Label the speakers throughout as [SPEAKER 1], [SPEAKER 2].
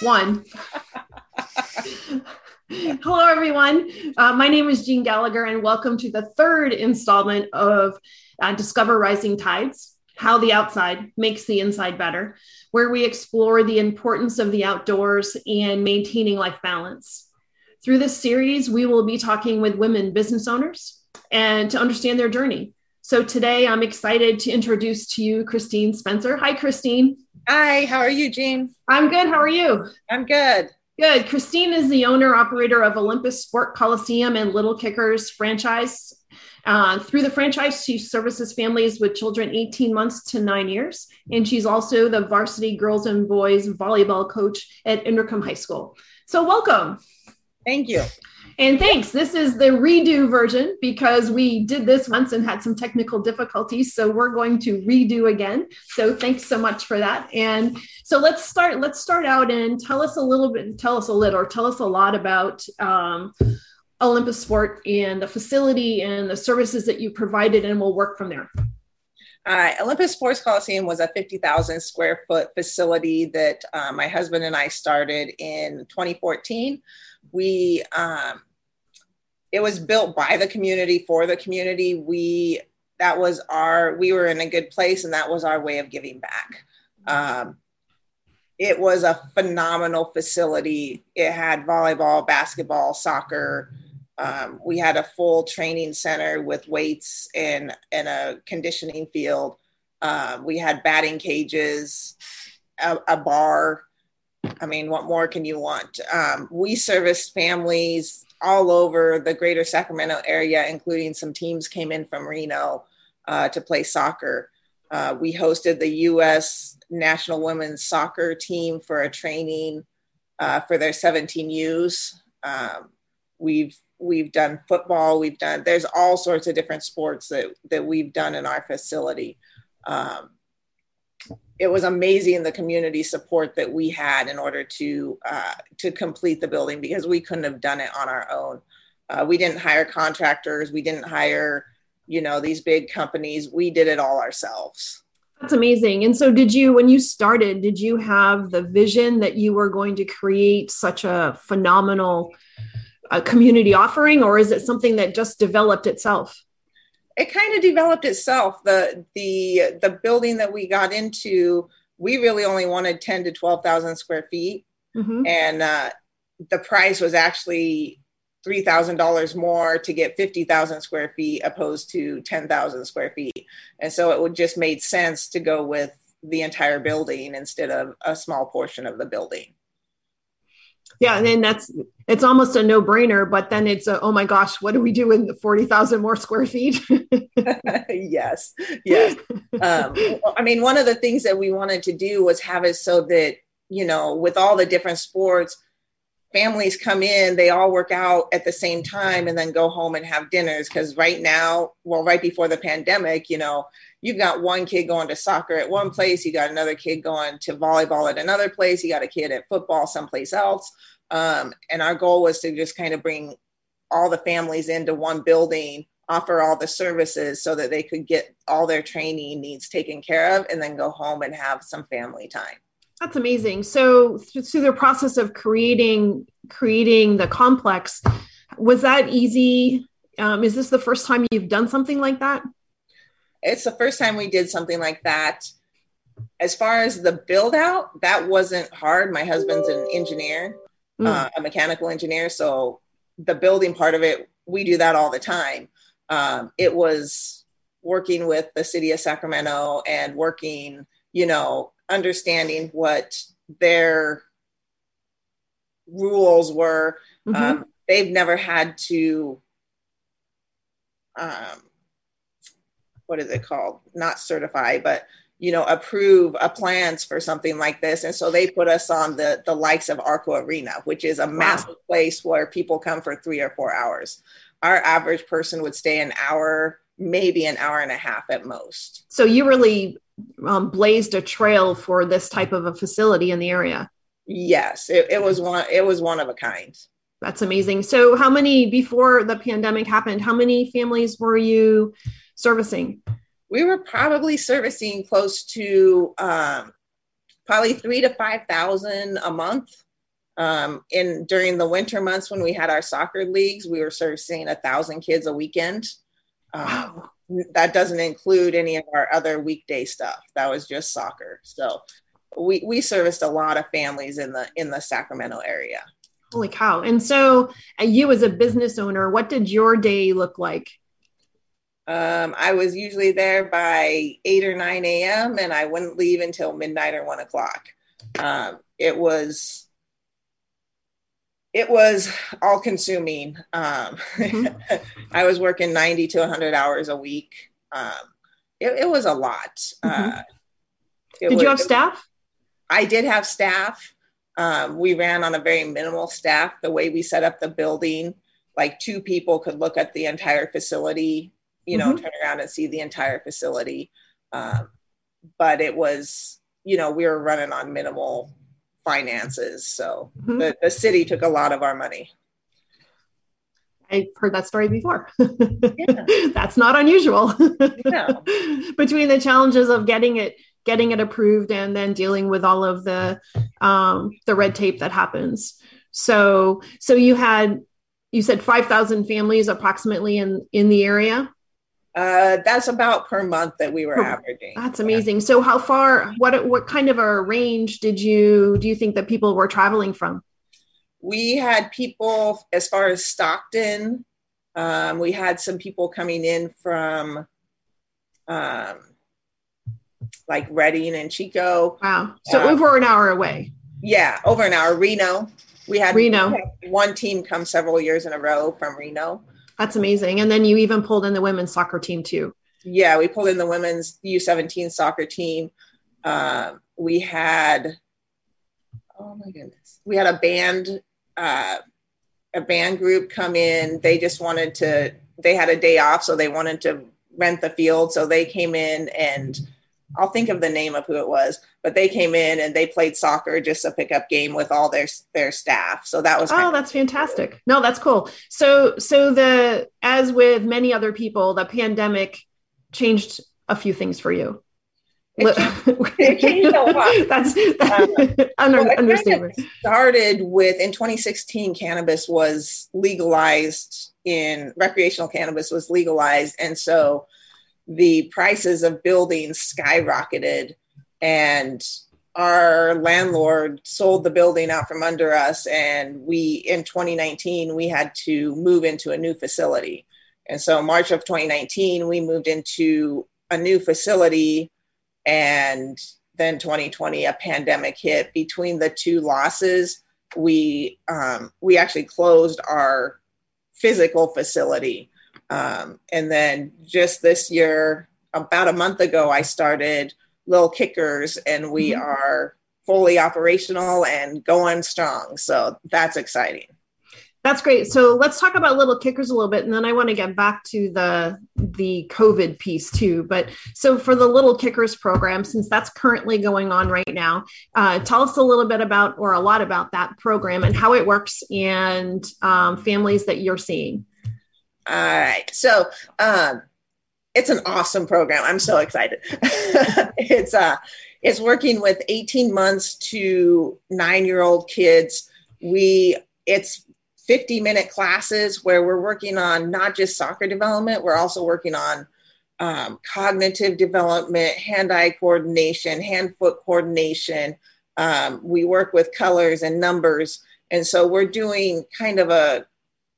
[SPEAKER 1] One. Hello, everyone. Uh, my name is Jean Gallagher, and welcome to the third installment of uh, Discover Rising Tides How the Outside Makes the Inside Better, where we explore the importance of the outdoors and maintaining life balance. Through this series, we will be talking with women business owners and to understand their journey. So today, I'm excited to introduce to you Christine Spencer. Hi, Christine.
[SPEAKER 2] Hi, how are you, Jean?
[SPEAKER 1] I'm good. How are you?
[SPEAKER 2] I'm good.
[SPEAKER 1] Good. Christine is the owner operator of Olympus Sport Coliseum and Little Kickers franchise. Uh, through the franchise, she services families with children 18 months to nine years. And she's also the varsity girls and boys volleyball coach at Inderkum High School. So, welcome.
[SPEAKER 2] Thank you.
[SPEAKER 1] And thanks. This is the redo version because we did this once and had some technical difficulties. So we're going to redo again. So thanks so much for that. And so let's start. Let's start out and tell us a little bit. Tell us a little, or tell us a lot about um, Olympus Sport and the facility and the services that you provided, and we'll work from there.
[SPEAKER 2] All right. Olympus Sports Coliseum was a 50,000 square foot facility that uh, my husband and I started in 2014 we um, it was built by the community for the community. We that was our we were in a good place and that was our way of giving back. Um, it was a phenomenal facility. It had volleyball basketball soccer. Um, we had a full training center with weights and and a conditioning field. Um, we had batting cages a, a bar I mean, what more can you want? Um, we serviced families all over the greater Sacramento area, including some teams came in from Reno uh, to play soccer. Uh, we hosted the U.S. national women's soccer team for a training uh, for their 17Us. Um, we've we've done football. We've done there's all sorts of different sports that that we've done in our facility. Um, it was amazing the community support that we had in order to uh, to complete the building because we couldn't have done it on our own. Uh, we didn't hire contractors. We didn't hire, you know, these big companies. We did it all ourselves.
[SPEAKER 1] That's amazing. And so, did you, when you started, did you have the vision that you were going to create such a phenomenal uh, community offering, or is it something that just developed itself?
[SPEAKER 2] It kind of developed itself. The the the building that we got into, we really only wanted ten to twelve thousand square feet, mm-hmm. and uh, the price was actually three thousand dollars more to get fifty thousand square feet opposed to ten thousand square feet, and so it would just made sense to go with the entire building instead of a small portion of the building
[SPEAKER 1] yeah and that's it's almost a no-brainer but then it's a, oh my gosh what do we do in the 40,000 more square feet?
[SPEAKER 2] Yes yes. Um, i mean one of the things that we wanted to do was have it so that you know with all the different sports families come in they all work out at the same time and then go home and have dinners because right now well right before the pandemic you know you've got one kid going to soccer at one place, you got another kid going to volleyball at another place, you got a kid at football someplace else. Um, and our goal was to just kind of bring all the families into one building, offer all the services so that they could get all their training needs taken care of and then go home and have some family time.
[SPEAKER 1] That's amazing. So through the process of creating creating the complex, was that easy? Um, is this the first time you've done something like that?
[SPEAKER 2] it's the first time we did something like that. As far as the build out, that wasn't hard. My husband's an engineer, mm. uh, a mechanical engineer. So the building part of it, we do that all the time. Um, it was working with the city of Sacramento and working, you know, understanding what their rules were. Mm-hmm. Um, they've never had to um, what is it called? Not certify, but you know, approve a plans for something like this. And so they put us on the the likes of Arco Arena, which is a massive place where people come for three or four hours. Our average person would stay an hour, maybe an hour and a half at most.
[SPEAKER 1] So you really um, blazed a trail for this type of a facility in the area.
[SPEAKER 2] Yes, it, it was one. It was one of a kind.
[SPEAKER 1] That's amazing. So, how many before the pandemic happened? How many families were you servicing?
[SPEAKER 2] We were probably servicing close to um, probably three to 5,000 a month. Um, in during the winter months when we had our soccer leagues, we were servicing a thousand kids a weekend. Um, wow. That doesn't include any of our other weekday stuff. That was just soccer. So we we serviced a lot of families in the in the Sacramento area.
[SPEAKER 1] Holy cow! And so, uh, you as a business owner, what did your day look like?
[SPEAKER 2] Um, I was usually there by eight or nine a.m. and I wouldn't leave until midnight or one o'clock. Um, it was it was all consuming. Um, mm-hmm. I was working 90 to 100 hours a week. Um, it, it, was a lot. Mm-hmm.
[SPEAKER 1] Uh, did was, you have staff?
[SPEAKER 2] I did have staff. Um, we ran on a very minimal staff. The way we set up the building, like two people could look at the entire facility, you know, mm-hmm. turn around and see the entire facility. Um, but it was, you know, we were running on minimal finances. So mm-hmm. the, the city took a lot of our money.
[SPEAKER 1] I've heard that story before. Yeah. That's not unusual. Between the challenges of getting it getting it approved and then dealing with all of the um, the red tape that happens. So so you had you said 5,000 families approximately in in the area.
[SPEAKER 2] Uh, that's about per month that we were per, averaging.
[SPEAKER 1] That's amazing. So how far, what, what kind of a range did you, do you think that people were traveling from?
[SPEAKER 2] We had people as far as Stockton. Um, we had some people coming in from um, like Redding and Chico.
[SPEAKER 1] Wow. So uh, over an hour away.
[SPEAKER 2] Yeah, over an hour. Reno. We had
[SPEAKER 1] Reno.
[SPEAKER 2] We had one team come several years in a row from Reno.
[SPEAKER 1] That's amazing. And then you even pulled in the women's soccer team too.
[SPEAKER 2] Yeah, we pulled in the women's U17 soccer team. Uh, we had, oh my goodness, we had a band, uh, a band group come in. They just wanted to, they had a day off, so they wanted to rent the field. So they came in and I'll think of the name of who it was, but they came in and they played soccer, just a pickup game with all their their staff. So that was
[SPEAKER 1] oh, that's fantastic. No, that's cool. So so the as with many other people, the pandemic changed a few things for you.
[SPEAKER 2] It changed, it changed a lot.
[SPEAKER 1] that's, that's um, under, well, understatement.
[SPEAKER 2] Started with in 2016, cannabis was legalized in recreational cannabis was legalized, and so the prices of buildings skyrocketed and our landlord sold the building out from under us and we in 2019 we had to move into a new facility. And so march of 2019 we moved into a new facility and then 2020 a pandemic hit. Between the two losses we um, we actually closed our physical facility. Um, and then just this year, about a month ago, I started Little Kickers, and we mm-hmm. are fully operational and going strong. So that's exciting.
[SPEAKER 1] That's great. So let's talk about Little Kickers a little bit, and then I want to get back to the the COVID piece too. But so for the Little Kickers program, since that's currently going on right now, uh, tell us a little bit about or a lot about that program and how it works and um, families that you're seeing.
[SPEAKER 2] All right. So um, it's an awesome program. I'm so excited. it's uh it's working with 18 months to nine year old kids. We it's 50 minute classes where we're working on not just soccer development, we're also working on um, cognitive development, hand eye coordination, hand foot coordination. Um, we work with colors and numbers. And so we're doing kind of a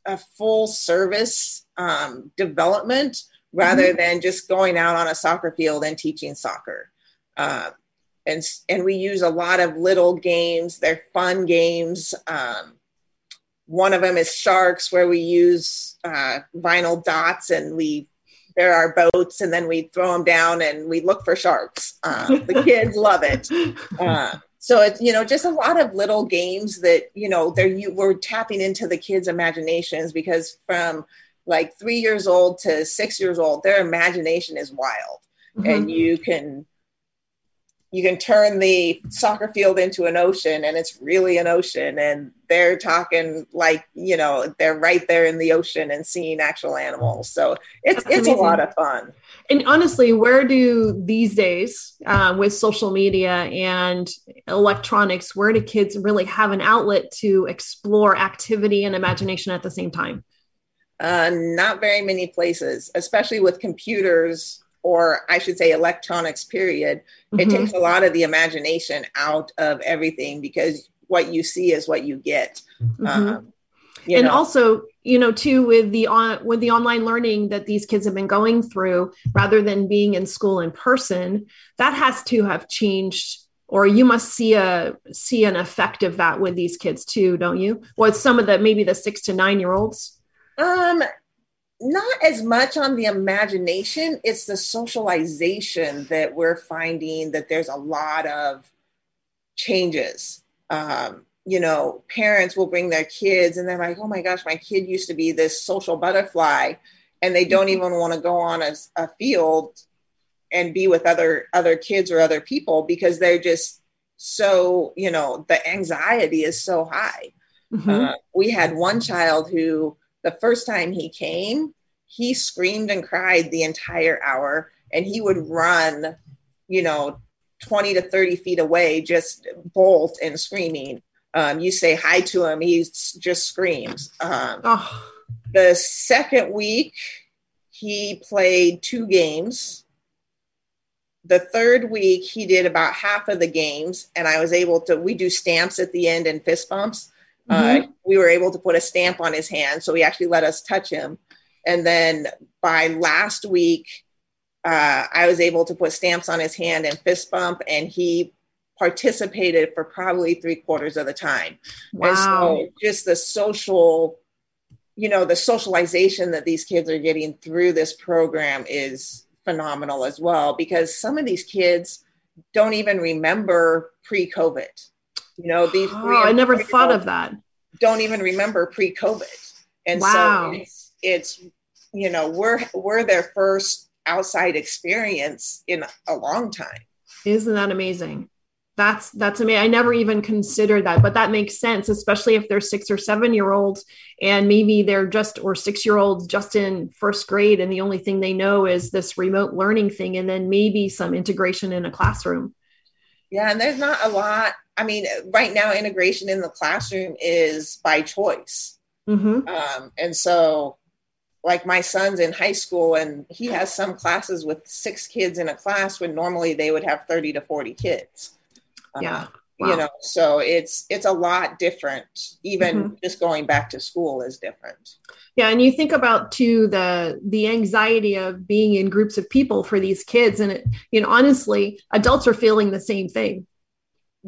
[SPEAKER 2] a full service um, development rather mm-hmm. than just going out on a soccer field and teaching soccer. Um, and, and we use a lot of little games. They're fun games. Um, one of them is sharks, where we use uh, vinyl dots and we there are boats and then we throw them down and we look for sharks. Um, the kids love it. Uh, so it's you know just a lot of little games that you know they're you we're tapping into the kids imaginations because from like three years old to six years old their imagination is wild mm-hmm. and you can you can turn the soccer field into an ocean and it's really an ocean and they're talking like you know they're right there in the ocean and seeing actual animals so it's That's it's amazing. a lot of fun
[SPEAKER 1] and honestly where do these days uh, with social media and electronics where do kids really have an outlet to explore activity and imagination at the same time
[SPEAKER 2] uh, not very many places especially with computers or I should say electronics period, mm-hmm. it takes a lot of the imagination out of everything because what you see is what you get. Mm-hmm. Um,
[SPEAKER 1] you and know. also, you know, too with the on with the online learning that these kids have been going through, rather than being in school in person, that has to have changed. Or you must see a see an effect of that with these kids too, don't you? With some of the maybe the six to nine year olds.
[SPEAKER 2] Um, not as much on the imagination. It's the socialization that we're finding that there's a lot of changes. Um, you know parents will bring their kids and they're like oh my gosh my kid used to be this social butterfly and they don't even want to go on a, a field and be with other other kids or other people because they're just so you know the anxiety is so high. Mm-hmm. uh, we had one child who the first time he came, he screamed and cried the entire hour and he would run, you know, 20 to 30 feet away, just bolt and screaming. Um, you say hi to him, he just screams. Um, oh. The second week, he played two games. The third week, he did about half of the games, and I was able to. We do stamps at the end and fist bumps. Uh, mm-hmm. Uh, we were able to put a stamp on his hand, so he actually let us touch him. And then by last week, uh, I was able to put stamps on his hand and fist bump, and he participated for probably three quarters of the time. Wow. And so just the social, you know, the socialization that these kids are getting through this program is phenomenal as well, because some of these kids don't even remember pre COVID. You know, these.
[SPEAKER 1] Oh, I never thought of that.
[SPEAKER 2] Don't even remember pre-COVID, and wow. so it's, it's you know we're we're their first outside experience in a long time.
[SPEAKER 1] Isn't that amazing? That's that's amazing. I never even considered that, but that makes sense, especially if they're six or seven year olds and maybe they're just or six year olds just in first grade, and the only thing they know is this remote learning thing, and then maybe some integration in a classroom.
[SPEAKER 2] Yeah, and there's not a lot I mean, right now, integration in the classroom is by choice. Mm-hmm. Um, and so, like my son's in high school, and he has some classes with six kids in a class when normally they would have 30 to 40 kids.
[SPEAKER 1] Yeah.
[SPEAKER 2] Wow. You know, so it's it's a lot different. Even mm-hmm. just going back to school is different.
[SPEAKER 1] Yeah, and you think about too the the anxiety of being in groups of people for these kids, and it, you know, honestly, adults are feeling the same thing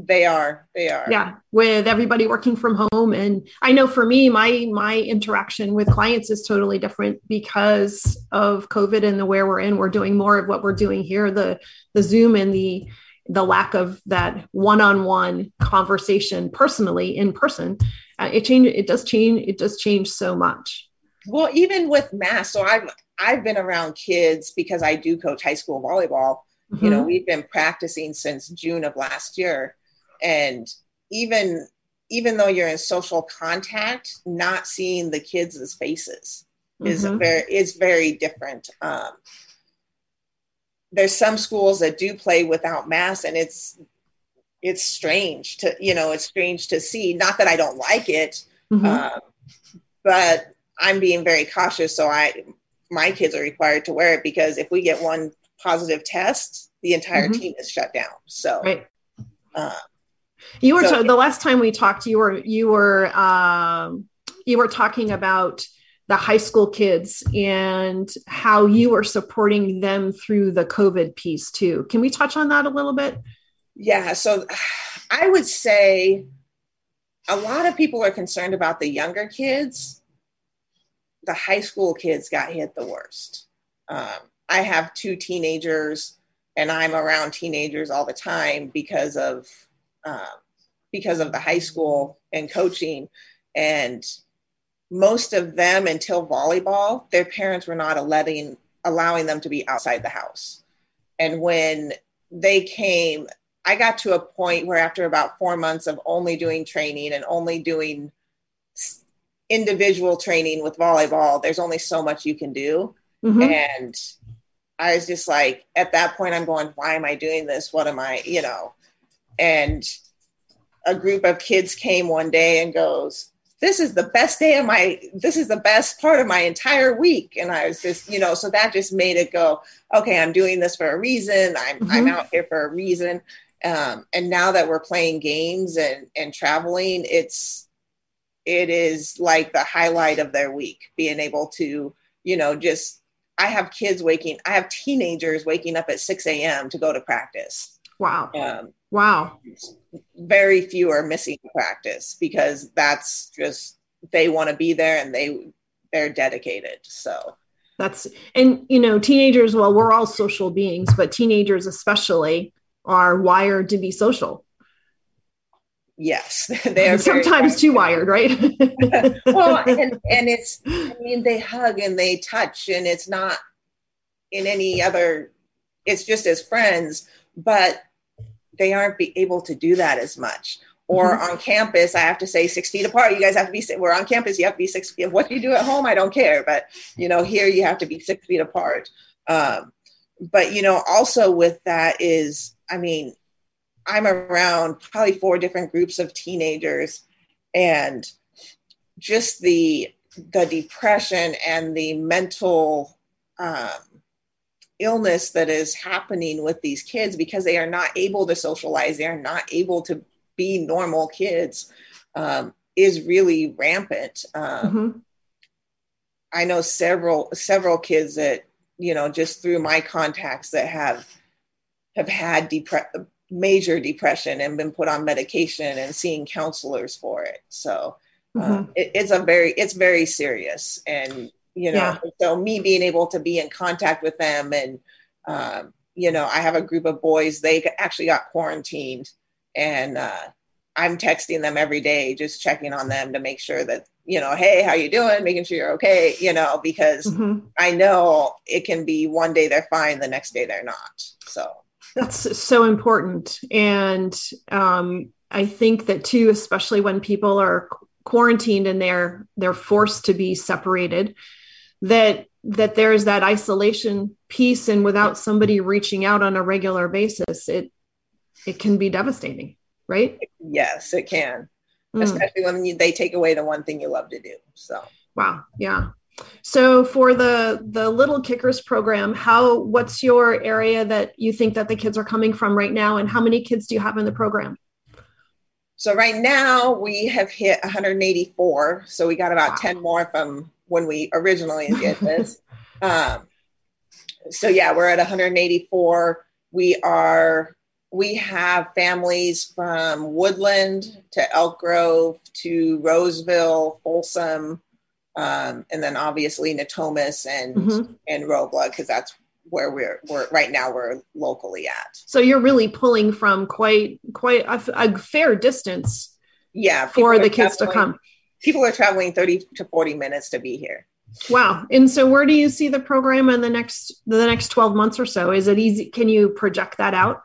[SPEAKER 2] they are they are
[SPEAKER 1] yeah with everybody working from home and i know for me my my interaction with clients is totally different because of covid and the where we're in we're doing more of what we're doing here the the zoom and the the lack of that one-on-one conversation personally in person uh, it change it does change it does change so much
[SPEAKER 2] well even with mass so i've i've been around kids because i do coach high school volleyball mm-hmm. you know mm-hmm. we've been practicing since june of last year and even even though you're in social contact not seeing the kids' faces is mm-hmm. very is very different um, there's some schools that do play without masks and it's it's strange to you know it's strange to see not that i don't like it mm-hmm. uh, but i'm being very cautious so i my kids are required to wear it because if we get one positive test the entire mm-hmm. team is shut down so right.
[SPEAKER 1] uh, you were so, t- the last time we talked. You were you were um, you were talking about the high school kids and how you are supporting them through the COVID piece too. Can we touch on that a little bit?
[SPEAKER 2] Yeah. So I would say a lot of people are concerned about the younger kids. The high school kids got hit the worst. Um, I have two teenagers and I'm around teenagers all the time because of um, because of the high school and coaching. And most of them, until volleyball, their parents were not letting allowing them to be outside the house. And when they came I got to a point where after about four months of only doing training and only doing individual training with volleyball, there's only so much you can do. Mm-hmm. And I was just like, at that point, I'm going, why am I doing this? What am I, you know? And a group of kids came one day and goes, this is the best day of my this is the best part of my entire week. And i was just you know so that just made it go okay i'm doing this for a reason. I'm mm-hmm. i'm out here for a reason. Um, and now that we're playing games and and traveling it's it is like the highlight of their week being able to you know just i have kids waking i have teenagers waking up at 6 a.m to go to practice.
[SPEAKER 1] Wow. Um, wow
[SPEAKER 2] very few are missing practice because that's just they want to be there and they they're dedicated so.
[SPEAKER 1] That's and you know teenagers well we're all social beings but teenagers especially are wired to be social.
[SPEAKER 2] Yes
[SPEAKER 1] they are sometimes too wired right?
[SPEAKER 2] Well and, and it's i mean they hug and they touch and it's not in any other it's just as friends but they aren't be able to do that as much. Or mm-hmm. on campus, I have to say six feet apart. You guys have to be. We're on campus. You have to be six feet. What you do at home, I don't care. But you know, here you have to be six feet apart. Um, but you know, also with that is, I mean, I'm around probably four different groups of teenagers, and just the the depression and the mental um, illness that is happening with these kids because they are not able to socialize, they are not able to be normal kids, um, is really rampant. Um, mm-hmm. I know several several kids that you know just through my contacts that have have had depre- major depression and been put on medication and seeing counselors for it. So uh, mm-hmm. it, it's a very it's very serious and you know yeah. so me being able to be in contact with them and um, you know i have a group of boys they actually got quarantined and uh, i'm texting them every day just checking on them to make sure that you know hey how you doing making sure you're okay you know because mm-hmm. i know it can be one day they're fine the next day they're not so
[SPEAKER 1] that's so important and um, i think that too especially when people are quarantined and they're they're forced to be separated that that there's that isolation piece and without somebody reaching out on a regular basis it it can be devastating right?
[SPEAKER 2] Yes it can. Mm. especially when you, they take away the one thing you love to do so.
[SPEAKER 1] Wow yeah. So for the the little kickers program how what's your area that you think that the kids are coming from right now and how many kids do you have in the program?
[SPEAKER 2] So right now we have hit 184 so we got about wow. 10 more from when we originally did this. um, so yeah, we're at 184. We are we have families from Woodland to Elk Grove to Roseville, Folsom, um, and then obviously Natomas and mm-hmm. and Robla because that's where we're we're right now we're locally at.
[SPEAKER 1] So you're really pulling from quite quite a, a fair distance.
[SPEAKER 2] Yeah,
[SPEAKER 1] for the kids to come.
[SPEAKER 2] People are traveling 30 to 40 minutes to be here.
[SPEAKER 1] Wow. And so where do you see the program in the next the next 12 months or so? Is it easy? Can you project that out?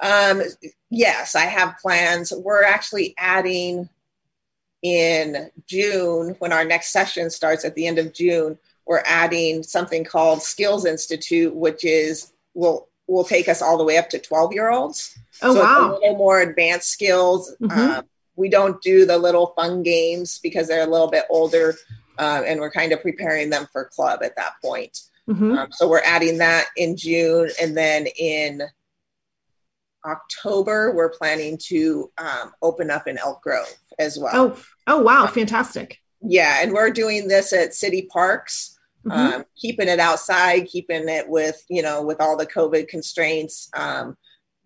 [SPEAKER 2] Um, yes, I have plans. We're actually adding in June when our next session starts at the end of June, we're adding something called Skills Institute, which is will will take us all the way up to 12 year olds.
[SPEAKER 1] Oh so wow.
[SPEAKER 2] a little more advanced skills. Mm-hmm. Um, we don't do the little fun games because they're a little bit older uh, and we're kind of preparing them for club at that point. Mm-hmm. Um, so we're adding that in June, and then in October we're planning to um, open up in Elk Grove as well.
[SPEAKER 1] Oh, oh wow, fantastic!
[SPEAKER 2] Yeah, and we're doing this at city parks, mm-hmm. um, keeping it outside, keeping it with you know with all the COVID constraints. Um,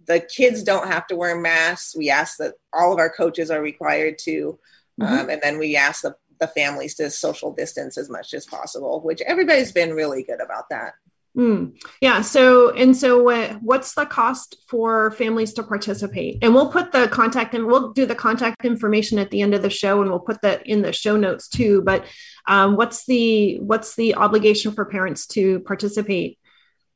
[SPEAKER 2] the kids don't have to wear masks. We ask that all of our coaches are required to, mm-hmm. um, and then we ask the the families to social distance as much as possible, which everybody's been really good about that.
[SPEAKER 1] Mm. Yeah. So, and so what, what's the cost for families to participate? And we'll put the contact and we'll do the contact information at the end of the show and we'll put that in the show notes too. But um, what's the, what's the obligation for parents to participate?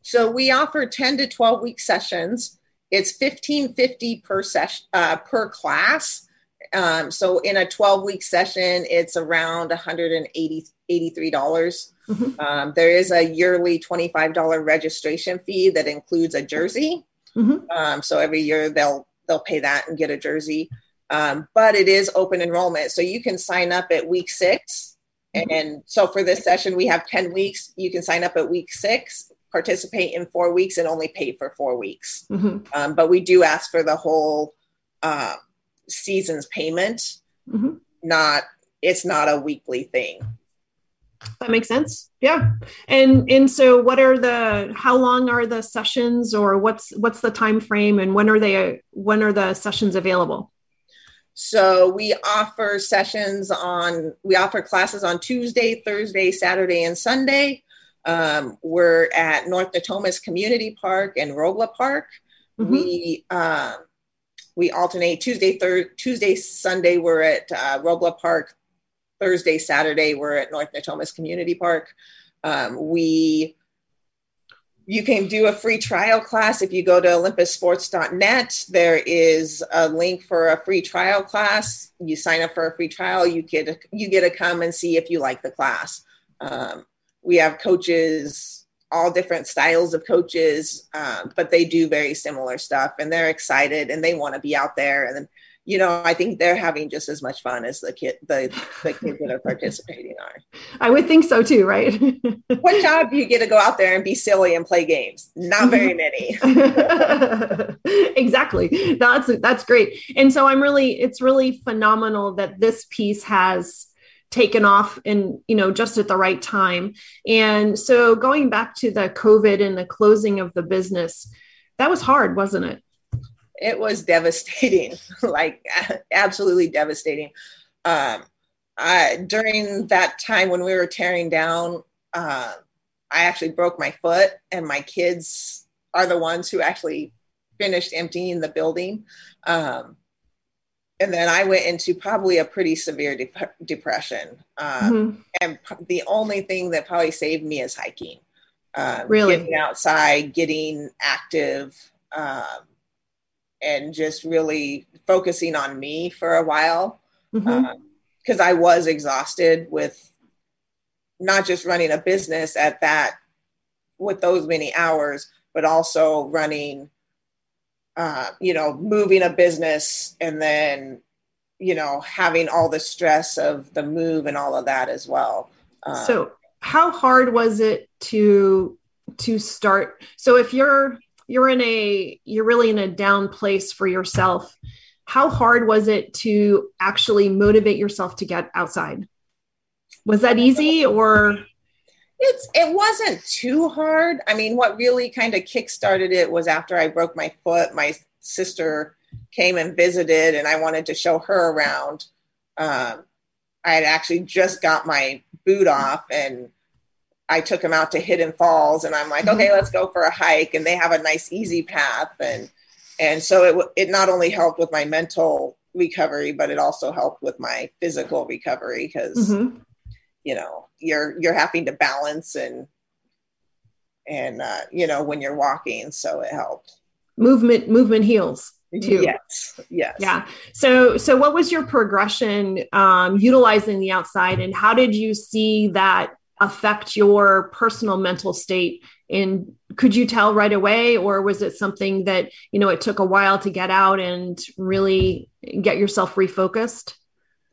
[SPEAKER 2] So we offer 10 to 12 week sessions it's 1550 per session uh, per class. Um, so in a 12 week session, it's around 183 dollars. Mm-hmm. Um, there is a yearly $25 registration fee that includes a jersey. Mm-hmm. Um, so every year they'll they'll pay that and get a jersey. Um, but it is open enrollment, so you can sign up at week 6 mm-hmm. And so for this session, we have 10 weeks. You can sign up at week six, participate in four weeks, and only pay for four weeks. Mm-hmm. Um, but we do ask for the whole uh, season's payment. Mm-hmm. Not it's not a weekly thing.
[SPEAKER 1] That makes sense. Yeah. And and so what are the how long are the sessions or what's what's the time frame and when are they when are the sessions available?
[SPEAKER 2] So we offer sessions on we offer classes on Tuesday, Thursday, Saturday and Sunday. Um, we're at North Natomas Community Park and Robla Park. Mm-hmm. We um, we alternate Tuesday, third Tuesday, Sunday. We're at uh, Robla Park Thursday, Saturday, we're at North Natomas Community Park. Um, we you can do a free trial class if you go to olympussports.net there is a link for a free trial class you sign up for a free trial you get you get to come and see if you like the class um, we have coaches all different styles of coaches um, but they do very similar stuff and they're excited and they want to be out there and you know, I think they're having just as much fun as the kid, the, the kids that are participating are.
[SPEAKER 1] I would think so too, right?
[SPEAKER 2] what job do you get to go out there and be silly and play games? Not very many.
[SPEAKER 1] exactly. That's that's great. And so I'm really, it's really phenomenal that this piece has taken off and you know just at the right time. And so going back to the COVID and the closing of the business, that was hard, wasn't it?
[SPEAKER 2] it was devastating, like absolutely devastating. Um, I, during that time when we were tearing down, uh, I actually broke my foot, and my kids are the ones who actually finished emptying the building. Um, and then I went into probably a pretty severe de- depression. Um, mm-hmm. And p- the only thing that probably saved me is hiking. Um, really? Getting outside, getting active. Um, and just really focusing on me for a while because mm-hmm. uh, I was exhausted with not just running a business at that with those many hours, but also running, uh, you know, moving a business and then, you know, having all the stress of the move and all of that as well.
[SPEAKER 1] Um, so, how hard was it to to start? So, if you're you're in a you're really in a down place for yourself how hard was it to actually motivate yourself to get outside was that easy or
[SPEAKER 2] it's it wasn't too hard i mean what really kind of kick-started it was after i broke my foot my sister came and visited and i wanted to show her around um, i had actually just got my boot off and I took him out to Hidden Falls, and I'm like, mm-hmm. okay, let's go for a hike, and they have a nice easy path, and and so it it not only helped with my mental recovery, but it also helped with my physical recovery because mm-hmm. you know you're you're having to balance and and uh, you know when you're walking, so it helped.
[SPEAKER 1] Movement movement heals. Too.
[SPEAKER 2] Yes. Yes.
[SPEAKER 1] Yeah. So, so what was your progression um, utilizing the outside, and how did you see that affect your personal mental state and could you tell right away or was it something that you know it took a while to get out and really get yourself refocused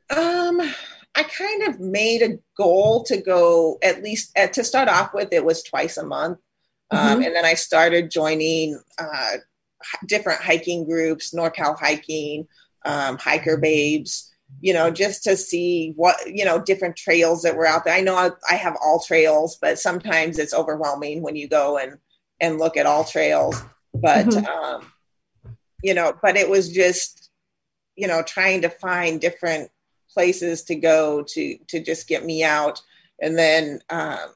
[SPEAKER 2] um i kind of made a goal to go at least at, to start off with it was twice a month um, mm-hmm. um, and then i started joining uh, different hiking groups norcal hiking um, hiker babes you know, just to see what, you know, different trails that were out there. I know I, I have AllTrails, but sometimes it's overwhelming when you go and, and look at all trails. But, mm-hmm. um, you know, but it was just, you know, trying to find different places to go to, to just get me out. And then, um,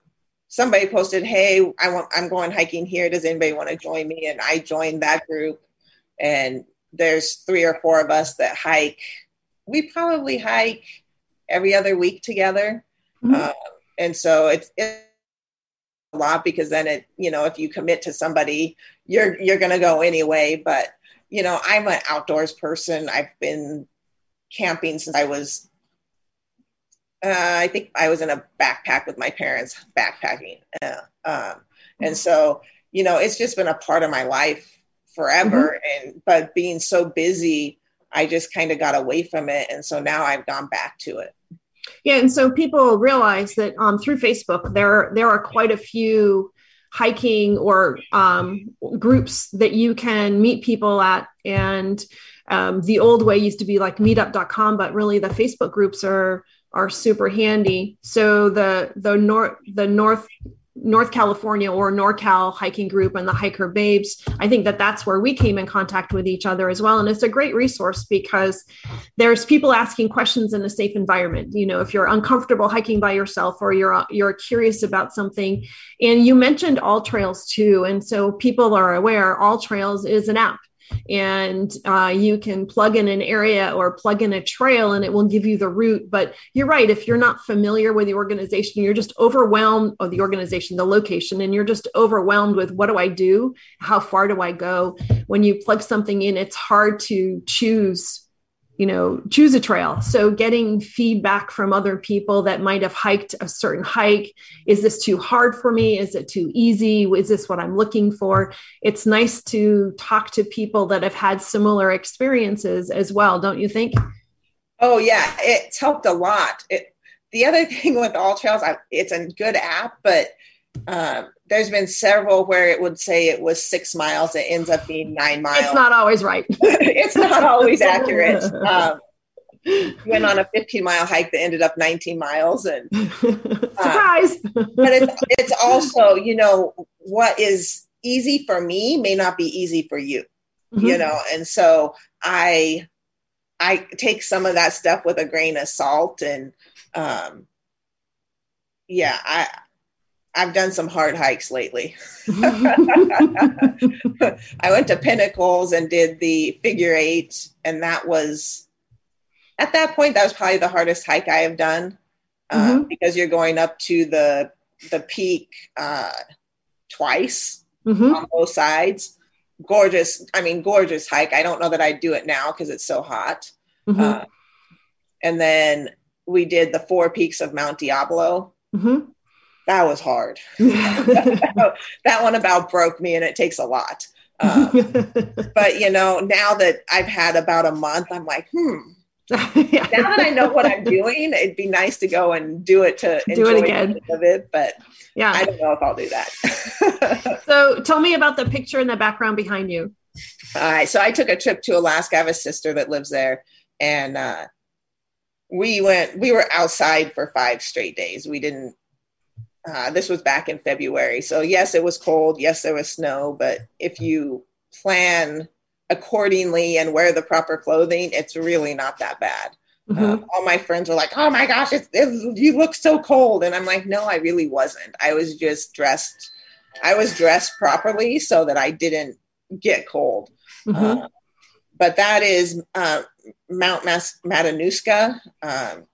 [SPEAKER 2] somebody posted, Hey, I want, I'm going hiking here. Does anybody want to join me? And I joined that group and there's three or four of us that hike we probably hike every other week together. Mm-hmm. Um, and so it's, it's a lot because then it, you know, if you commit to somebody, you're you're gonna go anyway. But you know, I'm an outdoors person. I've been camping since I was uh, I think I was in a backpack with my parents backpacking. Uh, um, and so, you know, it's just been a part of my life forever. Mm-hmm. And, but being so busy, I just kind of got away from it. And so now I've gone back to it.
[SPEAKER 1] Yeah. And so people realize that um, through Facebook, there, there are quite a few hiking or um, groups that you can meet people at. And um, the old way used to be like meetup.com, but really the Facebook groups are are super handy. So the the north the north North California or NorCal hiking group and the hiker babes, I think that that's where we came in contact with each other as well. And it's a great resource because there's people asking questions in a safe environment. You know, if you're uncomfortable hiking by yourself or you're you're curious about something, and you mentioned AllTrails too, and so people are aware AllTrails is an app and uh, you can plug in an area or plug in a trail and it will give you the route. But you're right if you're not familiar with the organization you're just overwhelmed of the organization the location and you're just overwhelmed with what do i do? How far do i go? When you plug something in it's hard to choose you know choose a trail. So getting feedback from other people that might have hiked a certain hike. Is this too hard for me? Is it too easy? Is this what i'm looking for? It's nice to talk to people that have had similar experiences as well don't you think?
[SPEAKER 2] Oh yeah. It's helped a lot. It, the other thing with AllTrails it's a good app but um, there's been several where it would say it was six miles. It ends up being nine miles.
[SPEAKER 1] It's not always right.
[SPEAKER 2] it's not always accurate. Um, went on a 15 mile hike that ended up 19 miles and
[SPEAKER 1] uh, surprise
[SPEAKER 2] but it's, it's also you know what is easy for me may not be easy for you mm-hmm. you know and so i i take some of that stuff with a grain of salt and um yeah i I've done some hard hikes lately. I went to Pinnacles and did the figure eight, and that was at that point that was probably the hardest hike I have done uh, mm-hmm. because you're going up to the the peak uh, twice mm-hmm. on both sides. Gorgeous, I mean, gorgeous hike. I don't know that I'd do it now because it's so hot. Mm-hmm. Uh, and then we did the four peaks of Mount Diablo. Mm-hmm that was hard. that one about broke me, and it takes a lot. Um, but you know, now that I've had about a month, I'm like, hmm. yeah. Now that I know what I'm doing, it'd be nice to go and do it to
[SPEAKER 1] do it again
[SPEAKER 2] of it. But yeah, I don't know if I'll do
[SPEAKER 1] that. so tell me about the picture in the background behind you.
[SPEAKER 2] All right. So I took a trip to Alaska. I have a sister that lives there, and uh, we went. We were outside for five straight days. We didn't uh, this was back in February. So, yes, it was cold. Yes, there was snow. But if you plan accordingly and wear the proper clothing, it's really not that bad. Mm-hmm. Uh, all my friends were like, oh my gosh, it's, it's, you look so cold. And I'm like, no, I really wasn't. I was just dressed. I was dressed properly so that I didn't get cold. Mm-hmm. Uh, but that is uh, Mount Mas- Matanuska. Um,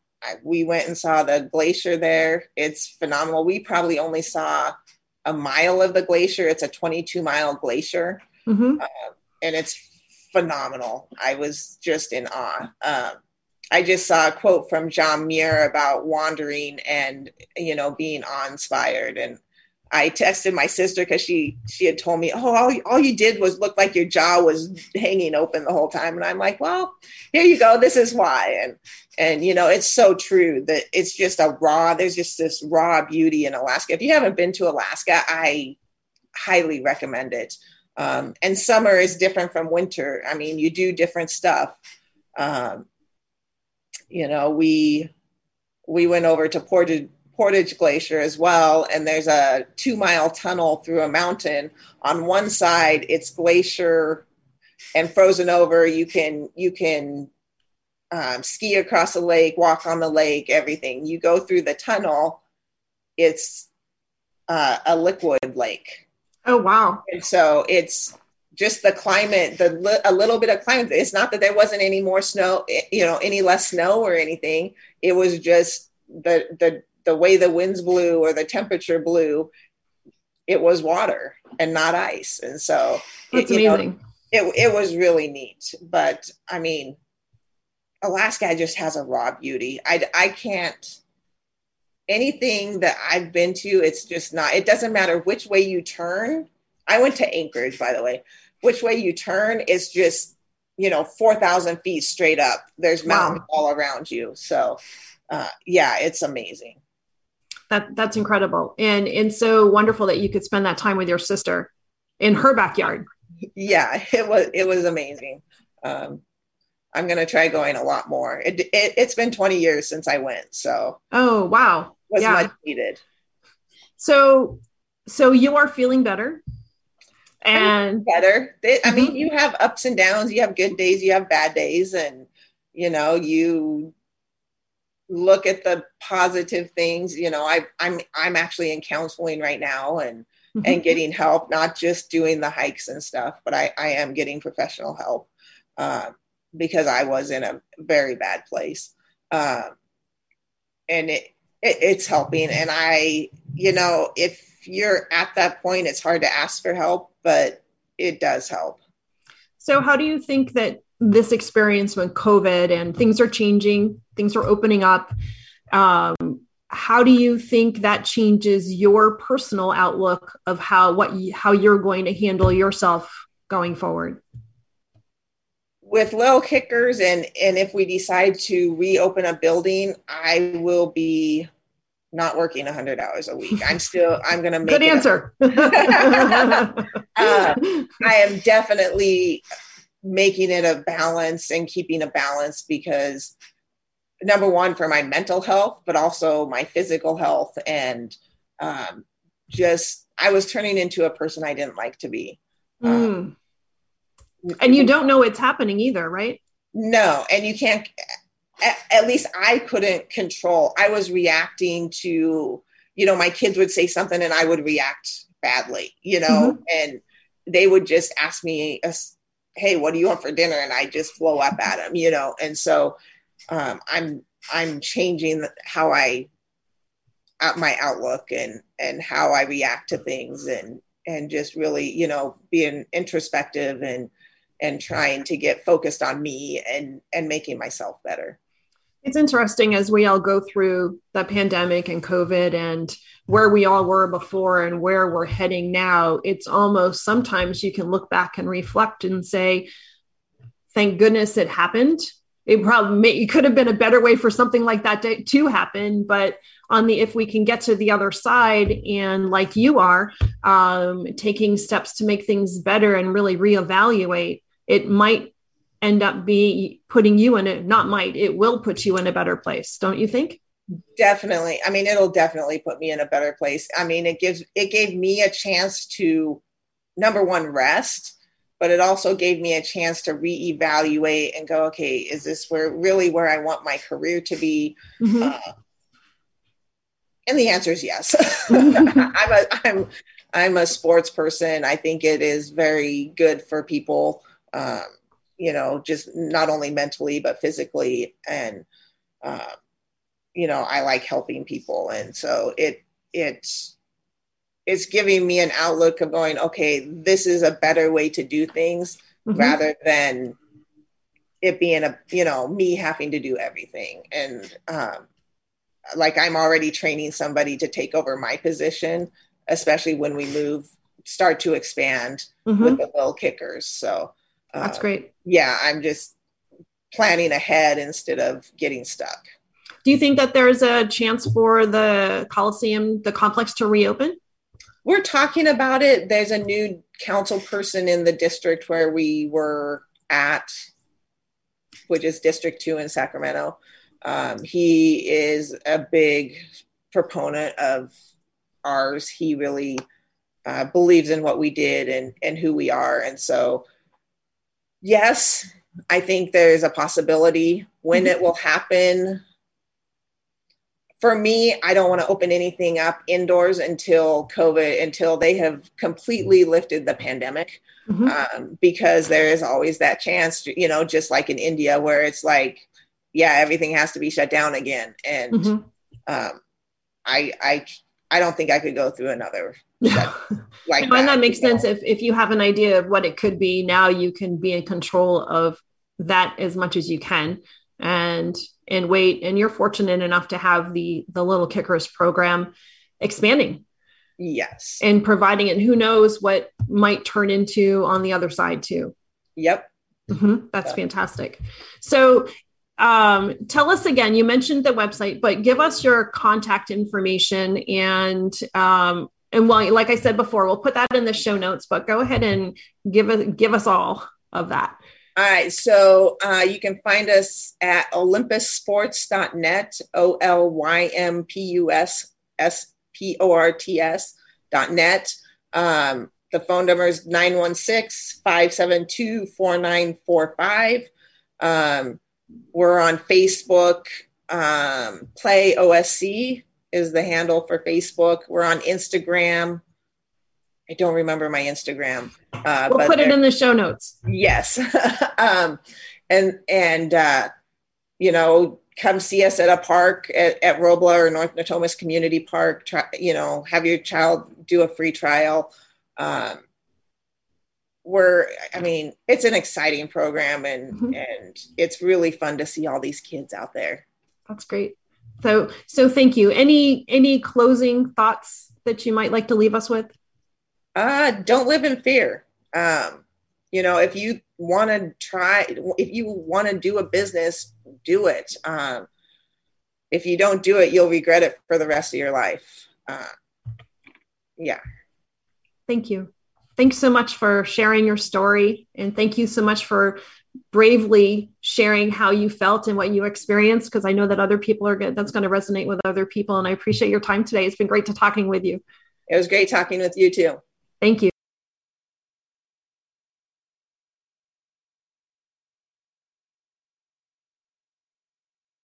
[SPEAKER 2] we went and saw the glacier there. It's phenomenal. We probably only saw a mile of the glacier. It's a 22 mile glacier, mm-hmm. uh, and it's phenomenal. I was just in awe. Um, I just saw a quote from John Muir about wandering and you know being awe-inspired, and I texted my sister because she she had told me, oh, all, all you did was look like your jaw was hanging open the whole time, and I'm like, well, here you go, this is why, and and you know it's so true that it's just a raw. There's just this raw beauty in Alaska. If you haven't been to Alaska, I highly recommend it. Um, and summer is different from winter. I mean, you do different stuff. Um, you know, we we went over to Portage Portage Glacier as well, and there's a two mile tunnel through a mountain. On one side, it's glacier and frozen over. You can you can um, ski across the lake, walk on the lake, everything. You go through the tunnel, it's uh, a liquid lake.
[SPEAKER 1] Oh wow!
[SPEAKER 2] And so it's just the climate, the li- a little bit of climate. It's not that there wasn't any more snow, eh, you know, any less snow or anything. It was just the the the way the winds blew or the temperature blew, it was water and not ice. And so
[SPEAKER 1] that's it, amazing. Know,
[SPEAKER 2] it, it was really neat. But I mean, Alaska just has a raw beauty. I, I can't, anything that I've been to, it's just not, it doesn't matter which way you turn. I went to Anchorage, by the way. Which way you turn is just, you know, 4,000 feet straight up. There's mountains wow. all around you. So, uh, yeah, it's amazing.
[SPEAKER 1] That, that's incredible. And, and so wonderful that you could spend that time with your sister in her backyard.
[SPEAKER 2] Yeah, it was, it was amazing. Um, I'm going to try going a lot more. It, it, has been 20 years since I went. So,
[SPEAKER 1] oh, wow.
[SPEAKER 2] Was yeah. much needed.
[SPEAKER 1] So, so you are feeling better and
[SPEAKER 2] better. They, I mean, mm-hmm. you have ups and downs, you have good days, you have bad days, and you know, you look at the positive things. You know, I, I'm, I'm actually in counseling right now and, mm-hmm. and getting help, not just doing the hikes and stuff, but I, I am getting professional help. Um, because I was in a very bad place. Um, and it, it, it's helping. And I, you know, if you're at that point, it's hard to ask for help, but it does help.
[SPEAKER 1] So, how do you think that this experience when COVID and things are changing, things are opening up? Um, how do you think that changes your personal outlook of how what you, how you're going to handle yourself going forward?
[SPEAKER 2] with little kickers and and if we decide to reopen a building i will be not working 100 hours a week i'm still i'm gonna make
[SPEAKER 1] good answer uh,
[SPEAKER 2] i am definitely making it a balance and keeping a balance because number one for my mental health but also my physical health and um, just i was turning into a person i didn't like to be um,
[SPEAKER 1] and you don't know it's happening either, right?
[SPEAKER 2] No, and you can't. At, at least I couldn't control. I was reacting to, you know, my kids would say something and I would react badly, you know, mm-hmm. and they would just ask me, "Hey, what do you want for dinner?" And I just blow up at them, you know. And so um, I'm I'm changing how I out my outlook and and how I react to things and and just really you know being introspective and and trying to get focused on me and and making myself better.
[SPEAKER 1] It's interesting as we all go through the pandemic and covid and where we all were before and where we're heading now it's almost sometimes you can look back and reflect and say thank goodness it happened it probably may, it could have been a better way for something like that to, to happen but on the if we can get to the other side and like you are um, taking steps to make things better and really reevaluate it might end up be putting you in it not might it will put you in a better place. Don't you think?
[SPEAKER 2] Definitely. I mean it'll definitely put me in a better place. I mean it gives it gave me a chance to number one rest but it also gave me a chance to reevaluate and go okay is this where really where i want my career to be? Mm-hmm. uh, and the answer is yes. I'm a i'm i'm a sports person. I think it is very good for people um, you know, just not only mentally but physically. And uh, you know, I like helping people, and so it it's it's giving me an outlook of going, okay, this is a better way to do things mm-hmm. rather than it being a you know me having to do everything and um, like i'm already training somebody to take over my position especially when we move start to expand mm-hmm. with the little kickers so
[SPEAKER 1] that's uh, great.
[SPEAKER 2] Yeah, I'm just planning ahead instead of getting stuck.
[SPEAKER 1] Do you think that there's a chance for the Coliseum, the complex to reopen?
[SPEAKER 2] We're talking about it. There's a new council person in the district where we were at, which is District 2 in Sacramento. Um, he is a big proponent of ours. He really uh, believes in what we did and, and who we are. And so yes, I think there's a possibility when it will happen. For me, I don't want to open anything up indoors until COVID, until they have completely lifted the pandemic, mm-hmm. um, because there is always that chance, to, you know, just like in India, where it's like, yeah, everything has to be shut down again, and mm-hmm. um, I, I, I don't think I could go through another
[SPEAKER 1] that, like that, and that makes sense. Know. If if you have an idea of what it could be, now you can be in control of that as much as you can, and and wait. And you're fortunate enough to have the the Little Kickers program expanding.
[SPEAKER 2] Yes,
[SPEAKER 1] and providing it. Who knows what might turn into on the other side too.
[SPEAKER 2] Yep.
[SPEAKER 1] Mm-hmm. That's yep. fantastic. So um, tell us again you mentioned the website but give us your contact information and um, and well like i said before we'll put that in the show notes but go ahead and give us give us all of that
[SPEAKER 2] all right so uh, you can find us at olympussports.net o-l-y-m-p-u-s-s-p-o-r-t-s dot net um, the phone number is 916-572-4945 um, we're on Facebook. Um, Play OSC is the handle for Facebook. We're on Instagram. I don't remember my Instagram.
[SPEAKER 1] Uh, we'll put it in the show notes.
[SPEAKER 2] Yes, um, and and uh, you know, come see us at a park at, at Robla or North Natomas Community Park. Try, you know, have your child do a free trial. Um, we're i mean it's an exciting program and mm-hmm. and it's really fun to see all these kids out there
[SPEAKER 1] that's great so so thank you any any closing thoughts that you might like to leave us with
[SPEAKER 2] uh don't live in fear um you know if you want to try if you want to do a business do it um if you don't do it you'll regret it for the rest of your life uh yeah
[SPEAKER 1] thank you thanks so much for sharing your story. And thank you so much for bravely sharing how you felt and what you experienced, because I know that other people are good. That's going to resonate with other people. And I appreciate your time today. It's been great to talking with you.
[SPEAKER 2] It was great talking with you too.
[SPEAKER 1] Thank you.